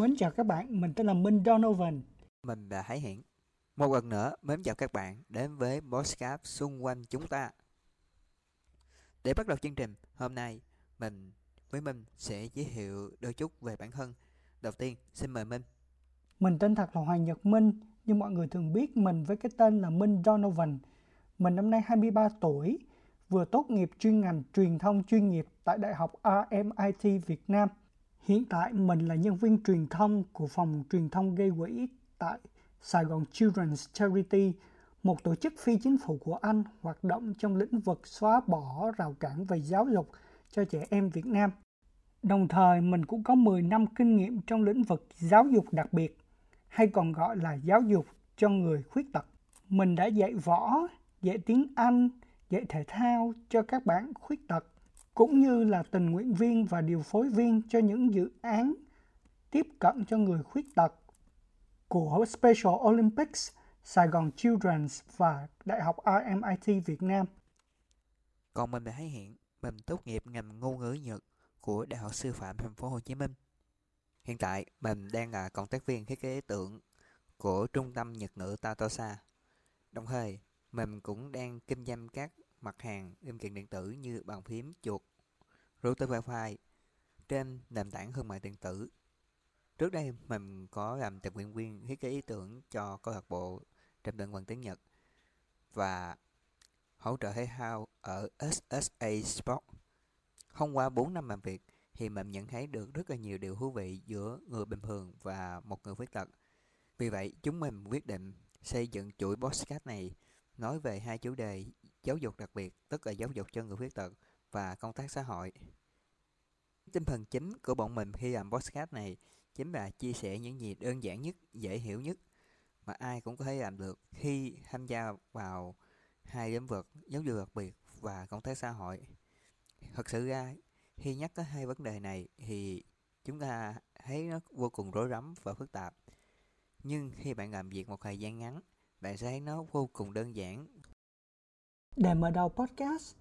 Mến chào các bạn, mình tên là Minh Donovan. Mình là Hải Hiển. Một lần nữa, mến chào các bạn đến với Postcard xung quanh chúng ta. Để bắt đầu chương trình, hôm nay mình với Minh sẽ giới thiệu đôi chút về bản thân. Đầu tiên, xin mời Minh. Mình tên thật là Hoàng Nhật Minh, nhưng mọi người thường biết mình với cái tên là Minh Donovan. Mình năm nay 23 tuổi, vừa tốt nghiệp chuyên ngành truyền thông chuyên nghiệp tại Đại học RMIT Việt Nam. Hiện tại mình là nhân viên truyền thông của phòng truyền thông gây quỹ tại Sài Gòn Children's Charity, một tổ chức phi chính phủ của Anh hoạt động trong lĩnh vực xóa bỏ rào cản về giáo dục cho trẻ em Việt Nam. Đồng thời mình cũng có 10 năm kinh nghiệm trong lĩnh vực giáo dục đặc biệt, hay còn gọi là giáo dục cho người khuyết tật. Mình đã dạy võ, dạy tiếng Anh, dạy thể thao cho các bạn khuyết tật cũng như là tình nguyện viên và điều phối viên cho những dự án tiếp cận cho người khuyết tật của Special Olympics, Sài Gòn Children's và Đại học RMIT Việt Nam. Còn mình đã thấy hiện mình tốt nghiệp ngành ngôn ngữ Nhật của Đại học Sư phạm Thành phố Hồ Chí Minh. Hiện tại mình đang là cộng tác viên thiết kế tượng của Trung tâm Nhật ngữ Tatosa. Đồng thời, mình cũng đang kinh doanh các mặt hàng linh kiện điện tử như bàn phím, chuột, router wifi trên nền tảng thương mại điện tử. Trước đây mình có làm tình nguyện viên thiết kế ý tưởng cho câu lạc bộ trầm tận bằng tiếng Nhật và hỗ trợ thể thao ở SSA Sport. Không qua 4 năm làm việc thì mình nhận thấy được rất là nhiều điều thú vị giữa người bình thường và một người khuyết tật. Vì vậy, chúng mình quyết định xây dựng chuỗi podcast này nói về hai chủ đề giáo dục đặc biệt, tức là giáo dục cho người khuyết tật và công tác xã hội. Tinh thần chính của bọn mình khi làm podcast này chính là chia sẻ những gì đơn giản nhất, dễ hiểu nhất mà ai cũng có thể làm được khi tham gia vào hai lĩnh vực giáo dục đặc biệt và công tác xã hội. Thật sự ra, khi nhắc tới hai vấn đề này thì chúng ta thấy nó vô cùng rối rắm và phức tạp. Nhưng khi bạn làm việc một thời gian ngắn, bạn sẽ thấy nó vô cùng đơn giản. Để mở đầu podcast,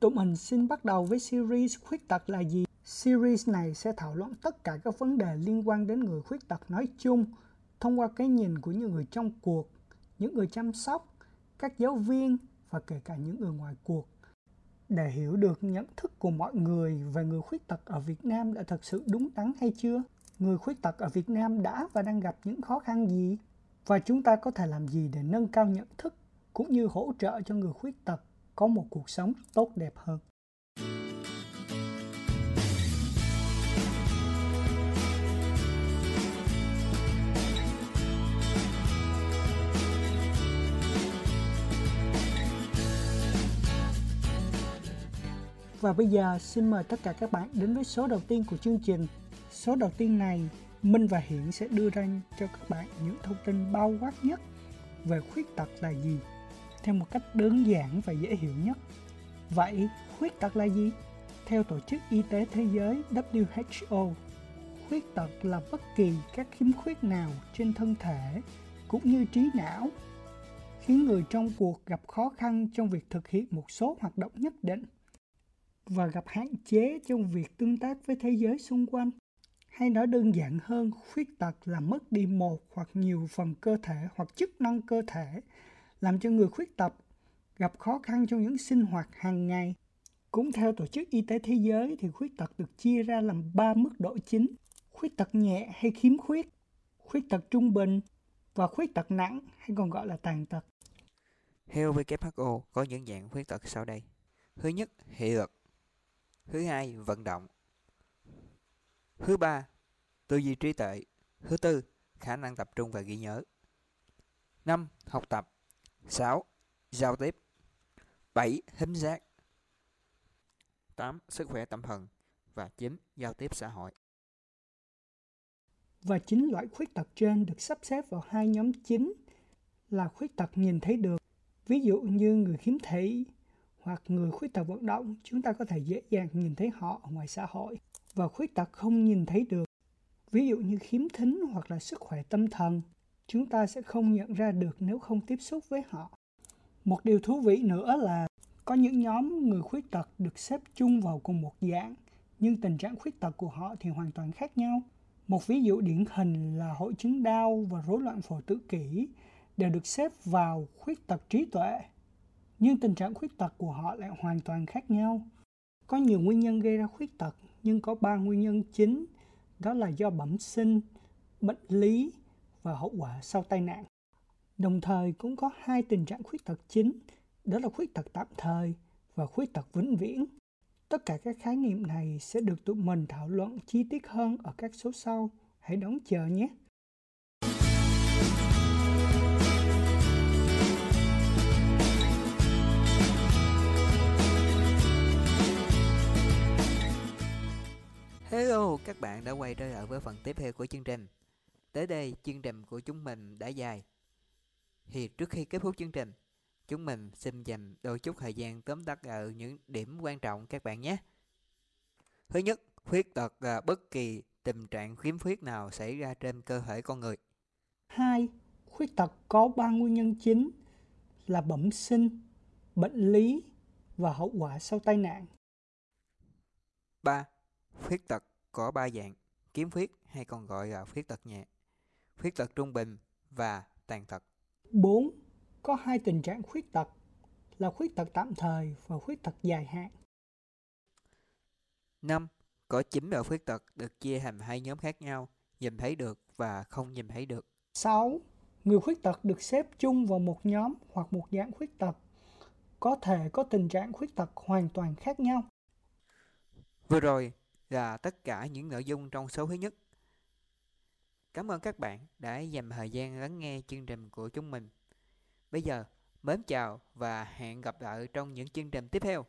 tụi mình xin bắt đầu với series khuyết tật là gì. Series này sẽ thảo luận tất cả các vấn đề liên quan đến người khuyết tật nói chung thông qua cái nhìn của những người trong cuộc, những người chăm sóc, các giáo viên và kể cả những người ngoài cuộc. Để hiểu được nhận thức của mọi người về người khuyết tật ở Việt Nam đã thật sự đúng đắn hay chưa? Người khuyết tật ở Việt Nam đã và đang gặp những khó khăn gì? Và chúng ta có thể làm gì để nâng cao nhận thức cũng như hỗ trợ cho người khuyết tật có một cuộc sống tốt đẹp hơn? Và bây giờ xin mời tất cả các bạn đến với số đầu tiên của chương trình. Số đầu tiên này, Minh và Hiển sẽ đưa ra cho các bạn những thông tin bao quát nhất về khuyết tật là gì, theo một cách đơn giản và dễ hiểu nhất. Vậy, khuyết tật là gì? Theo Tổ chức Y tế Thế giới WHO, khuyết tật là bất kỳ các khiếm khuyết nào trên thân thể cũng như trí não khiến người trong cuộc gặp khó khăn trong việc thực hiện một số hoạt động nhất định và gặp hạn chế trong việc tương tác với thế giới xung quanh. Hay nói đơn giản hơn, khuyết tật là mất đi một hoặc nhiều phần cơ thể hoặc chức năng cơ thể, làm cho người khuyết tật gặp khó khăn trong những sinh hoạt hàng ngày. Cũng theo Tổ chức Y tế Thế giới thì khuyết tật được chia ra làm 3 mức độ chính. Khuyết tật nhẹ hay khiếm khuyết, khuyết tật trung bình và khuyết tật nặng hay còn gọi là tàn tật. Theo WHO có những dạng khuyết tật sau đây. Thứ nhất, hệ lực Thứ hai, vận động. Thứ ba, tư duy trí tuệ. Thứ tư, khả năng tập trung và ghi nhớ. năm Học tập sáu Giao tiếp. bảy hính giác. tám Sức khỏe tâm thần. Và chín Giao tiếp xã hội. Và chín loại khuyết tật trên được sắp xếp vào hai nhóm chính là khuyết tật nhìn thấy được, ví dụ như người khiếm thị, hoặc người khuyết tật vận động, chúng ta có thể dễ dàng nhìn thấy họ ở ngoài xã hội và khuyết tật không nhìn thấy được. Ví dụ như khiếm thính hoặc là sức khỏe tâm thần, chúng ta sẽ không nhận ra được nếu không tiếp xúc với họ. Một điều thú vị nữa là có những nhóm người khuyết tật được xếp chung vào cùng một dạng, nhưng tình trạng khuyết tật của họ thì hoàn toàn khác nhau. Một ví dụ điển hình là hội chứng đau và rối loạn phổ tự kỷ đều được xếp vào khuyết tật trí tuệ. Nhưng tình trạng khuyết tật của họ lại hoàn toàn khác nhau. Có nhiều nguyên nhân gây ra khuyết tật, nhưng có ba nguyên nhân chính, đó là do bẩm sinh, bệnh lý và hậu quả sau tai nạn. Đồng thời cũng có hai tình trạng khuyết tật chính, đó là khuyết tật tạm thời và khuyết tật vĩnh viễn. Tất cả các khái niệm này sẽ được tụi mình thảo luận chi tiết hơn ở các số sau. Hãy đón chờ nhé! Hello, các bạn đã quay trở lại với phần tiếp theo của chương trình. Tới đây, chương trình của chúng mình đã dài. Thì trước khi kết thúc chương trình, chúng mình xin dành đôi chút thời gian tóm tắt ở những điểm quan trọng các bạn nhé. Thứ nhất, khuyết tật là bất kỳ tình trạng khiếm khuyết nào xảy ra trên cơ thể con người. Hai, khuyết tật có ba nguyên nhân chính là bẩm sinh, bệnh lý và hậu quả sau tai nạn. 3. Khuyết tật có 3 dạng, kiếm khuyết hay còn gọi là khuyết tật nhẹ, khuyết tật trung bình và tàn tật. 4. Có hai tình trạng khuyết tật là khuyết tật tạm thời và khuyết tật dài hạn. 5. Có 9 loại khuyết tật được chia thành hai nhóm khác nhau, nhìn thấy được và không nhìn thấy được. 6. Người khuyết tật được xếp chung vào một nhóm hoặc một dạng khuyết tật, có thể có tình trạng khuyết tật hoàn toàn khác nhau. Vừa rồi là tất cả những nội dung trong số thứ nhất. Cảm ơn các bạn đã dành thời gian lắng nghe chương trình của chúng mình. Bây giờ, mến chào và hẹn gặp lại trong những chương trình tiếp theo.